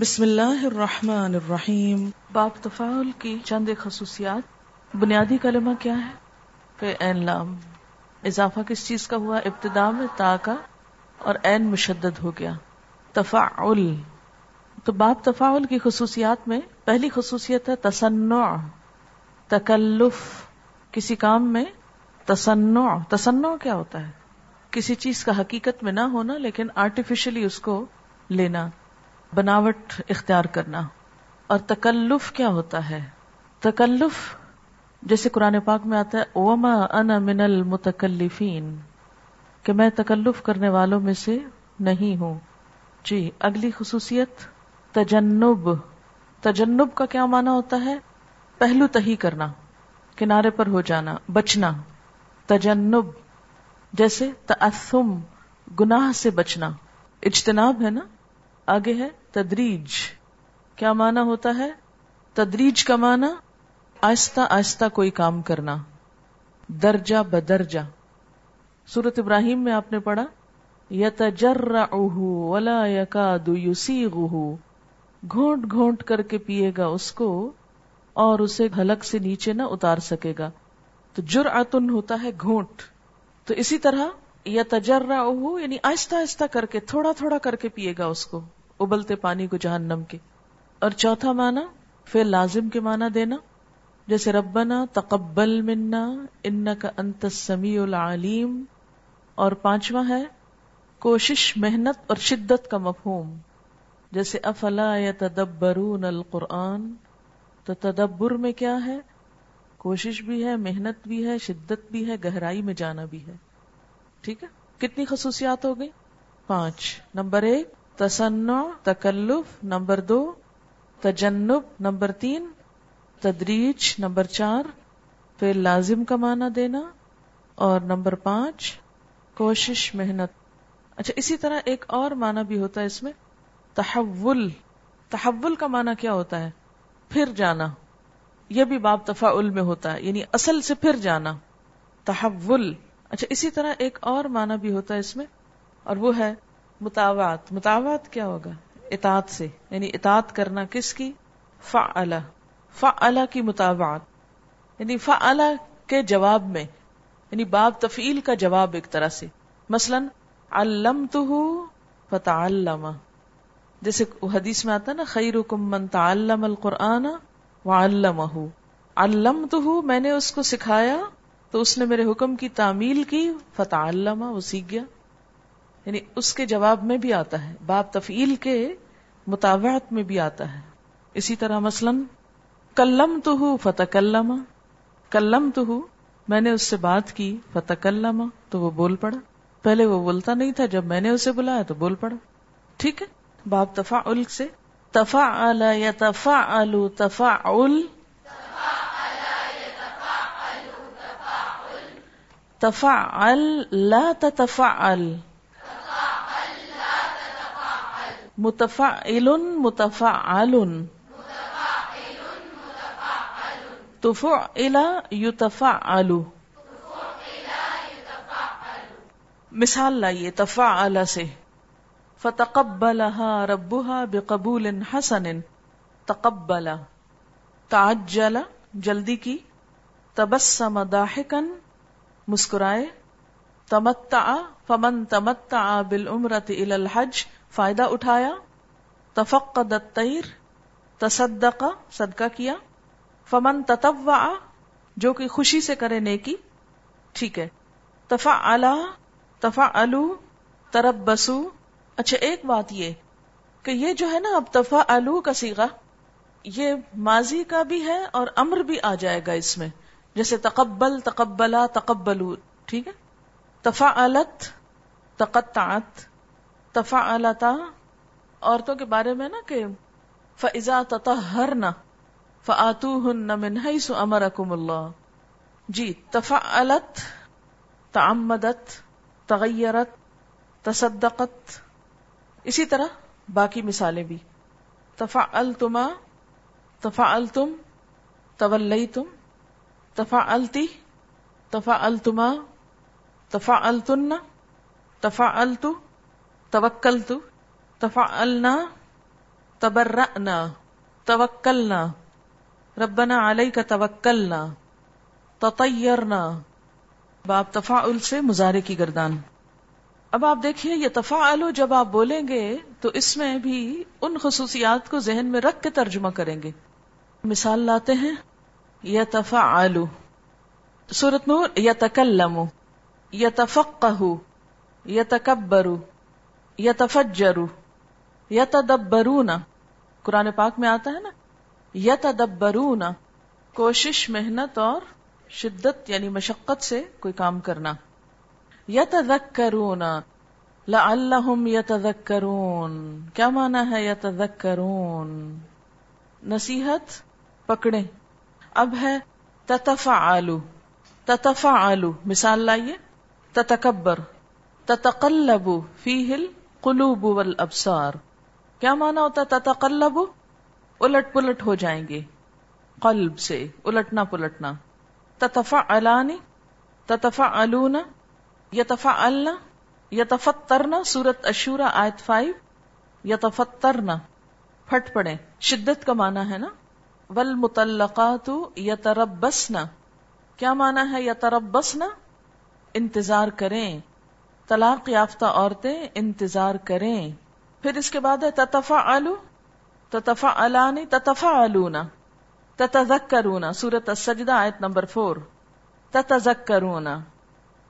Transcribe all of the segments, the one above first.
بسم اللہ الرحمن الرحیم۔ باب تفاعل کی چند خصوصیات۔ بنیادی کلمہ کیا ہے؟ پھر این لام۔ اضافہ کس چیز کا ہوا؟ ابتدا میں تا کا اور این مشدد ہو گیا۔ تفاعل تو باب تفاعل کی خصوصیات میں پہلی خصوصیت ہے تصنع تکلف۔ کسی کام میں تصنع تصنع کیا ہوتا ہے؟ کسی چیز کا حقیقت میں نہ ہونا، لیکن آرٹیفیشلی اس کو لینا۔ بناوٹ اختیار کرنا۔ اور تکلف کیا ہوتا ہے؟ تکلف، جیسے قرآن پاک میں آتا ہے اوما ان من المتکلفین کہ میں تکلف کرنے والوں میں سے نہیں ہوں۔ جی اگلی خصوصیت، تجنب۔ تجنب کا کیا معنی ہوتا ہے؟ پہلو تہی کرنا، کنارے پر ہو جانا، بچنا۔ تجنب، جیسے تأثم، گناہ سے بچنا۔ اجتناب ہے نا؟ آگے ہے تدریج۔ کیا مانا ہوتا ہے؟ تدریج کا مانا آہستہ آہستہ کوئی کام کرنا۔ درجہ بدرجہ۔ سورت ابراہیم میں آپ نے پڑھا ولا گھونٹ گھونٹ کر کے پیے گا اس کو اور اسے حلق سے نیچے نہ اتار سکے گا۔ تو جر ہوتا ہے گھونٹ۔ تو اسی طرح یا تجرا یعنی آہستہ آہستہ کر کے، تھوڑا تھوڑا کر کے پیے گا اس کو۔ ابلتے پانی کو جہنم کے۔ اور چوتھا مانا پھر لازم کے مانا دینا، جیسے ربنا تقبل منا ان کا انت سمیع العلیم۔ اور پانچواں ہے، کوشش، محنت اور شدت کا مفہوم، جیسے افلا یا تدبرون القرآن۔ تو تدبر میں کیا ہے؟ کوشش بھی ہے، محنت بھی ہے، شدت بھی ہے، گہرائی میں جانا بھی ہے۔ ٹھیک ہے؟ کتنی خصوصیات ہو گئی پانچ۔ نمبر ایک تصنع تکلف، نمبر دو، تجنب، نمبر تین، تدریج، نمبر چار، پھر لازم کا معنی دینا، اور نمبر پانچ، کوشش، محنت۔ اچھا اسی طرح ایک اور معنی بھی ہوتا ہے اس میں، تحول۔ تحول کا معنی کیا ہوتا ہے؟ پھر جانا۔ یہ بھی باب تفاعل میں ہوتا ہے یعنی اصل سے پھر جانا۔ تحول۔ اچھا اسی طرح ایک اور معنی بھی ہوتا ہے اس میں، اور وہ ہے متاوات متاوات کیا ہوگا؟ اطاعت سے یعنی اطاعت کرنا کس کی؟ فا فا کی متاوات یعنی فا کے جواب میں یعنی باب تفیل کا جواب ایک طرح سے۔ مثلا علم تو فتح جیسے حدیث میں آتا نا خیر من تعلم القرآن وعلمہ علم تو میں نے اس کو سکھایا تو اس نے میرے حکم کی تعمیل کی فتح علامہ وہ سیکھ گیا۔ یعنی اس کے جواب میں بھی آتا ہے، باب تفیل کے مطابعت میں بھی آتا ہے۔ اسی طرح مثلا کلم تو ہوں فتح کلما کلم تو ہوں میں نے اس سے بات کی فتح کلما تو وہ بول پڑا۔ پہلے وہ بولتا نہیں تھا، جب میں نے اسے بلایا تو بول پڑا۔ ٹھیک ہے؟ باب تفا سے تفا یا تفا الو تفا تفا متفعل متفعل تفعل يتفعل مثال لائیے تفعل سے. فتقبلها ربها بقبول حسن. تقبل. تعجل، جلدی کی. تبسم ضاحكا مسکرائے. تمتع، فمن تمتع بالعمرة الى الحج. فائدہ اٹھایا تفقد الطیر، تصدق، صدقہ کیا، فمن تتوع جو کہ خوشی سے کرے نیکی، ٹھیک ہے تفا تفا الو ترب بسو اچھا ایک بات یہ کہ یہ جو ہے نا اب تفا الو کا سیگا یہ ماضی کا بھی ہے اور امر بھی آ جائے گا اس میں، جیسے تقبل، تقبلا، تقبلو، ٹھیک ہے تفا الت تقطعت تفا عورتوں کے بارے میں نا کہ فضا تطہر نہ فعتو ہن من سو امر اکم اللہ جی تفا الت تعمدت، تغیرت، تصدقت، اسی طرح باقی مثالیں بھی۔ تفا التما تفا التم طول تم تفا التی تفا التما تفا التن تفا التو توکل تو تفا النا تبرأنا، توکلنا، ربنا علیہ کا توکلنا، تطیرنا۔ باب تفاعل سے مزارے کی گردان۔ اب آپ دیکھیے یہ تفاعل جب آپ بولیں گے، تو اس میں بھی ان خصوصیات کو ذہن میں رکھ کے ترجمہ کریں گے۔ مثال لاتے ہیں یا تفاعل سورت نور یا تکلم یا تفقہ یا یا تفجر یا قرآن پاک میں آتا ہے نا؟ یا تدبرون کوشش، محنت اور شدت یعنی مشقت سے کوئی کام کرنا۔ یتذکرون، لعلہم یتذکرون۔ کیا مانا ہے یتذکرون؟ نصیحت پکڑے اب ہے تتفعلو تتفعلو۔ مثال لائیے، تتکبر تتقلب فیہ القلوب والابصار۔ کیا مانا ہوتا تتقلب؟ الٹ پلٹ ہو جائیں گے۔ قلب سے الٹنا پلٹنا۔ تتفا علانی تتفا النا یتفا النا یتفترنا سورت اشورا آیت فائیو یتفترنا پھٹ پڑے۔ شدت کا معنی ہے نا؟ ول متعلقات یتربسنا کیا معنی ہے؟ یتربسنا انتظار کریں۔ طلاق یافتہ عورتیں انتظار کریں۔ پھر اس کے بعد ہے تتفا الو تتفا الانی تتفا الونا تتذکرونا سورت السجدہ، آیت نمبر فور تتذکرونا،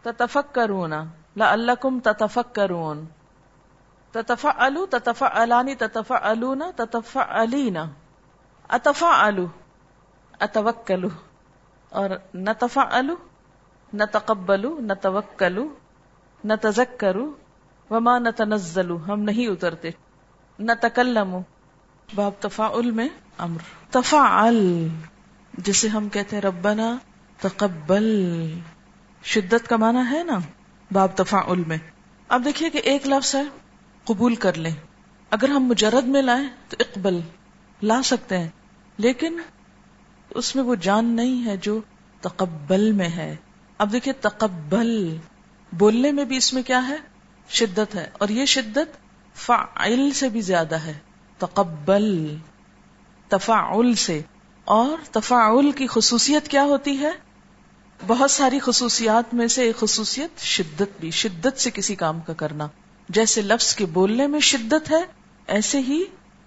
تتفکرونا، لعلکم تتفکرون۔ تتفعلو تتفعلانی، تتفعلونا، تتفعلینا۔ اتفعلو اتوکلو اور نتفعلو نتقبلو نتوکلو نتذکرو وما نتنزلو، ہم نہیں اترتے۔ نتکلمو، باب تفاعل میں امر۔ تفاعل، جسے ہم کہتے ہیں ربنا تقبل۔ شدت کا معنی ہے نا، باب تفاعل میں۔ اب دیکھیے کہ ایک لفظ ہے، قبول کر لیں۔ اگر ہم مجرد میں لائیں تو اقبل، لا سکتے ہیں۔ لیکن اس میں وہ جان نہیں ہے جو تقبل میں ہے۔ اب دیکھیے تقبل بولنے میں بھی اس میں کیا ہے؟ شدت ہے۔ اور یہ شدت فعل سے بھی زیادہ ہے۔ تقبل، تفاعل سے۔ اور تفاعل کی خصوصیت کیا ہوتی ہے؟ بہت ساری خصوصیات میں سے ایک خصوصیت شدت بھی، شدت سے کسی کام کا کرنا۔ جیسے لفظ کے بولنے میں شدت ہے، ایسے ہی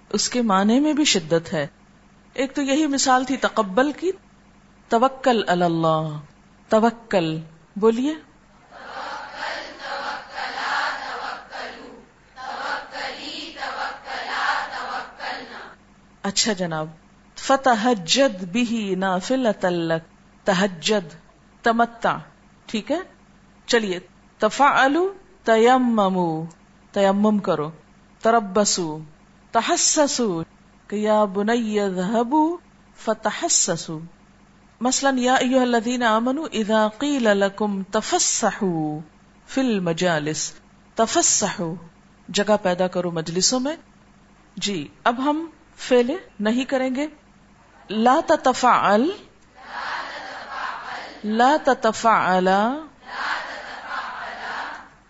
اس کے معنی میں بھی شدت ہے۔ ایک تو یہی مثال تھی تقبل کی۔ توکل اللہ، توکل۔ بولیے۔ اچھا جناب، فتحجد بھی نافل تلک تحجد تمتا ٹھیک ہے؟ چلیے تفعلو تیممو تیمم کرو تربسو تحسسو کہ یا بنی ذهبو فتحسسو مثلا، یا ایوہ الذین آمنوا اذا قیل لکم تفسحو فی المجالس تفسحو جگہ پیدا کرو مجلسوں میں۔ جی اب ہم فیلے نہیں کریں گے۔ لا تتفعل۔ لا تتفعل۔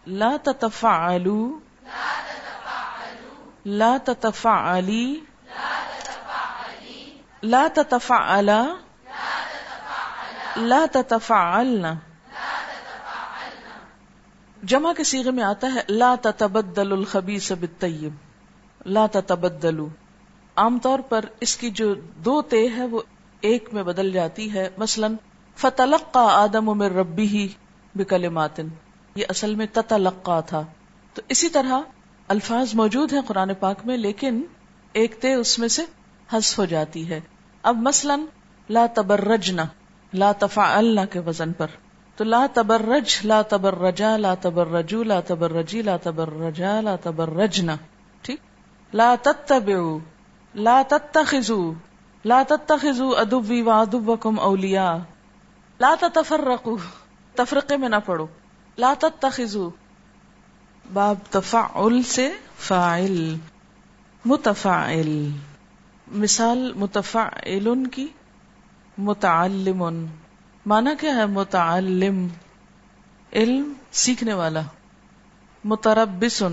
لا تتفعلو لا تتفعلی لا تتفعل۔ لا تتفعلنا جمع کے سیغے میں آتا ہے، لا تتبدل الخبیث بالطیب۔ لا تتبدلو عام طور پر اس کی جو دو تے ہے وہ ایک میں بدل جاتی ہے۔ مثلا فتلقا آدم میں ربی ہی بکلماتن یہ اصل میں تتلقا تھا۔ تو اسی طرح الفاظ موجود ہیں قرآن پاک میں، لیکن ایک تے اس میں سے حذف ہو جاتی ہے۔ اب مثلا، لا تبرجنا، لا تفعلنا کے وزن پر۔ تو لا تبرج، لا تبرجا، لا تبرجو، لا تبرجی، لا تبرجا، لا تبرجنا۔ ٹھیک؟ لا تتبعو لا تتخذوا لا تتخذوا ادبی و ادبکم اولیاء. لا تتفرقوا. تفرقے میں نہ پڑو لا تتخذوا. باب تفعل سے فاعل. متفاعل مثال متفعل کی متعلم مانا کیا ہے متعلم؟ علم سیکھنے والا. متربس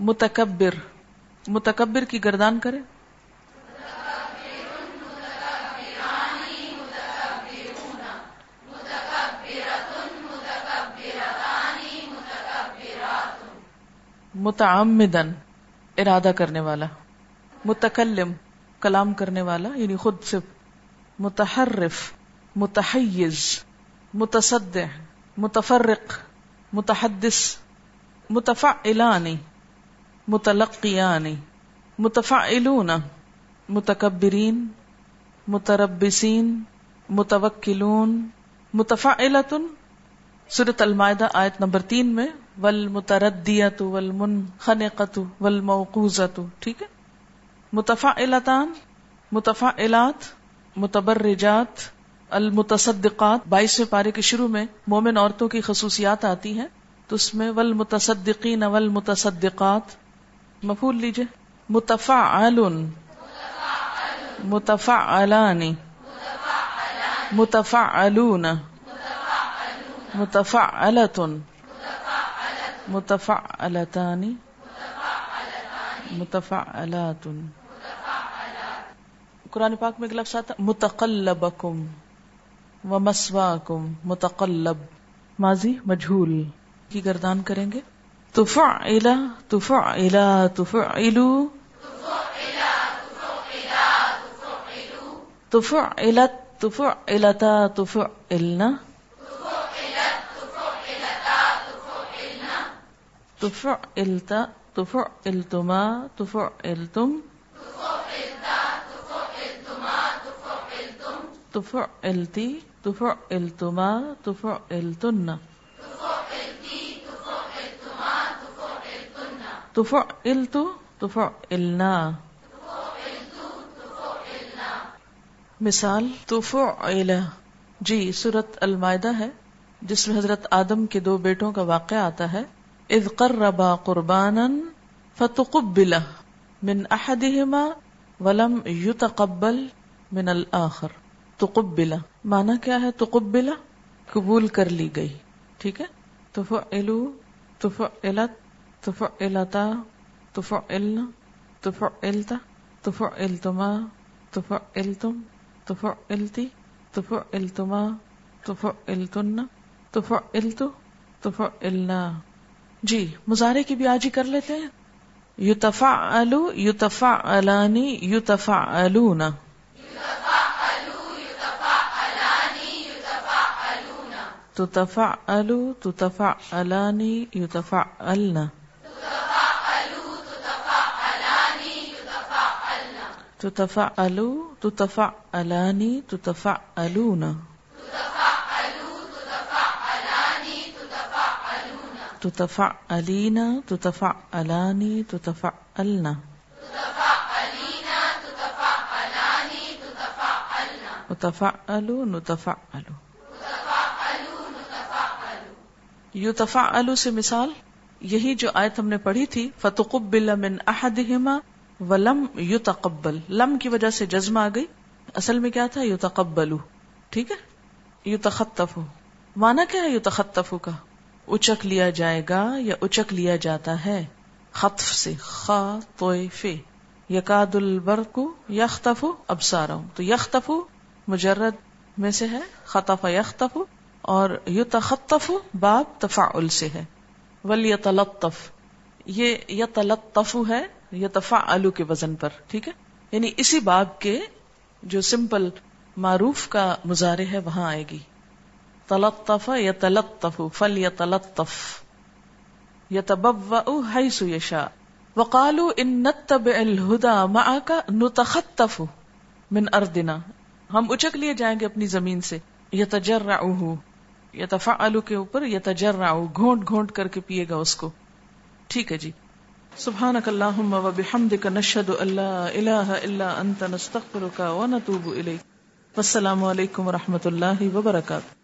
متکبر. متکبر کی گردان کرے. متعمدن ارادہ کرنے والا، متکلم، کلام کرنے والا یعنی خود سے متحرف، متحیز متصد متفرق، متحدث متفعلان متلقیان متفعلون، متکبرین متربسین متوکلون متفعلت سورت المائدہ آیت نمبر تین میں ول متردیت ول منخنقت ول ٹھیک ہے؟ متفعلتان متفعلات متبرجات، المتصدقات بائیسویں پارے کے شروع میں مومن عورتوں کی خصوصیات آتی ہیں، تو اس میں ول متصدقین ول متصدقات مفول لیجیے متفعل متفعلان متفعلون متفعلت متفعلتان. متفعلات قرآن پاک میں ایک لفظ آتا متقلبکم و مسواکم، متقلب. ماضی، مجھول. کی گردان کریں گے؟ تفعل تفعل، تفعلو. تفعلت، تفعلتا، تفعلنا. تفعلت تفعلتما تفعلتم تفعلتی تفعلتما تفعلتن. تفعلت تفعلنا. مثال تفعل. جی سورت المائدہ ہے، جس میں حضرت آدم کے دو بیٹوں کا واقعہ آتا ہے۔ إذ قربا قربانا فتقبل من أحدهما ولم يتقبل من الآخر. تقبل مانا کیا ہے تقبل قبول کر لی گئی. ٹھیک ہے؟ تفعلو تفعلت تفعلتا تفعلنا تفعلتا تفعلتما تفعلتم تفعلتی تفعلتما تفعلتن تفعلتو تفعلنا. جی مظاہرے کی بھی آج ہی کر لیتے ہیں۔ یوتفا الو یوتفا الانی یوتفا الونا تو تفا الو تو تفا الانی یوتفا النا تو تفا الو تو تفا الانی تو تفا الونا یتفعل یتفعلان یتفعلون تتفعل تتفعلان یتفعلن تتفعل تتفعلان تتفعلون تتفعلین تتفعلان تتفعلن متفعل سے مثال، یہی جو آیت ہم نے پڑھی تھی، فتقبل من احدہما ولم یتقبل لم کی وجہ سے جزم آ گئی. اصل میں کیا تھا؟ یتقبلو ٹھیک ہے؟ یو یتخطفو مانا کیا ہے یتخطفو کا؟ اچک لیا جائے گا یا اچک لیا جاتا ہے؟ خطف سے، خا تو یقاد البرق یختف ابسارا تو یختف مجرد میں سے ہے، خطف یختف اور یو باب تفاعل سے ہے۔ ول یتلطف یہ یتلطف ہے یتفا کے وزن پر، ٹھیک ہے؟ یعنی اسی باب کے جو سمپل معروف کا مظاہرے ہے، وہاں آئے گی۔ تلطف یتلطف فل یتلطف یتبوأ حیث یشاء وقالوا ان نتبع الهدى معك نتخطف من ارضنا ہم اچک لیے جائیں گے اپنی زمین سے. یتجرعه یتفعل کے اوپر یتجرع گھونٹ گھونٹ کر کے پیے گا اس کو. ٹھیک ہے جی. سبحانك اللهم وبحمدك نشهد ان لا اله الا انت نستغفرك ونتوب اليك والسلام علیکم ورحمۃ اللہ وبرکاتہ.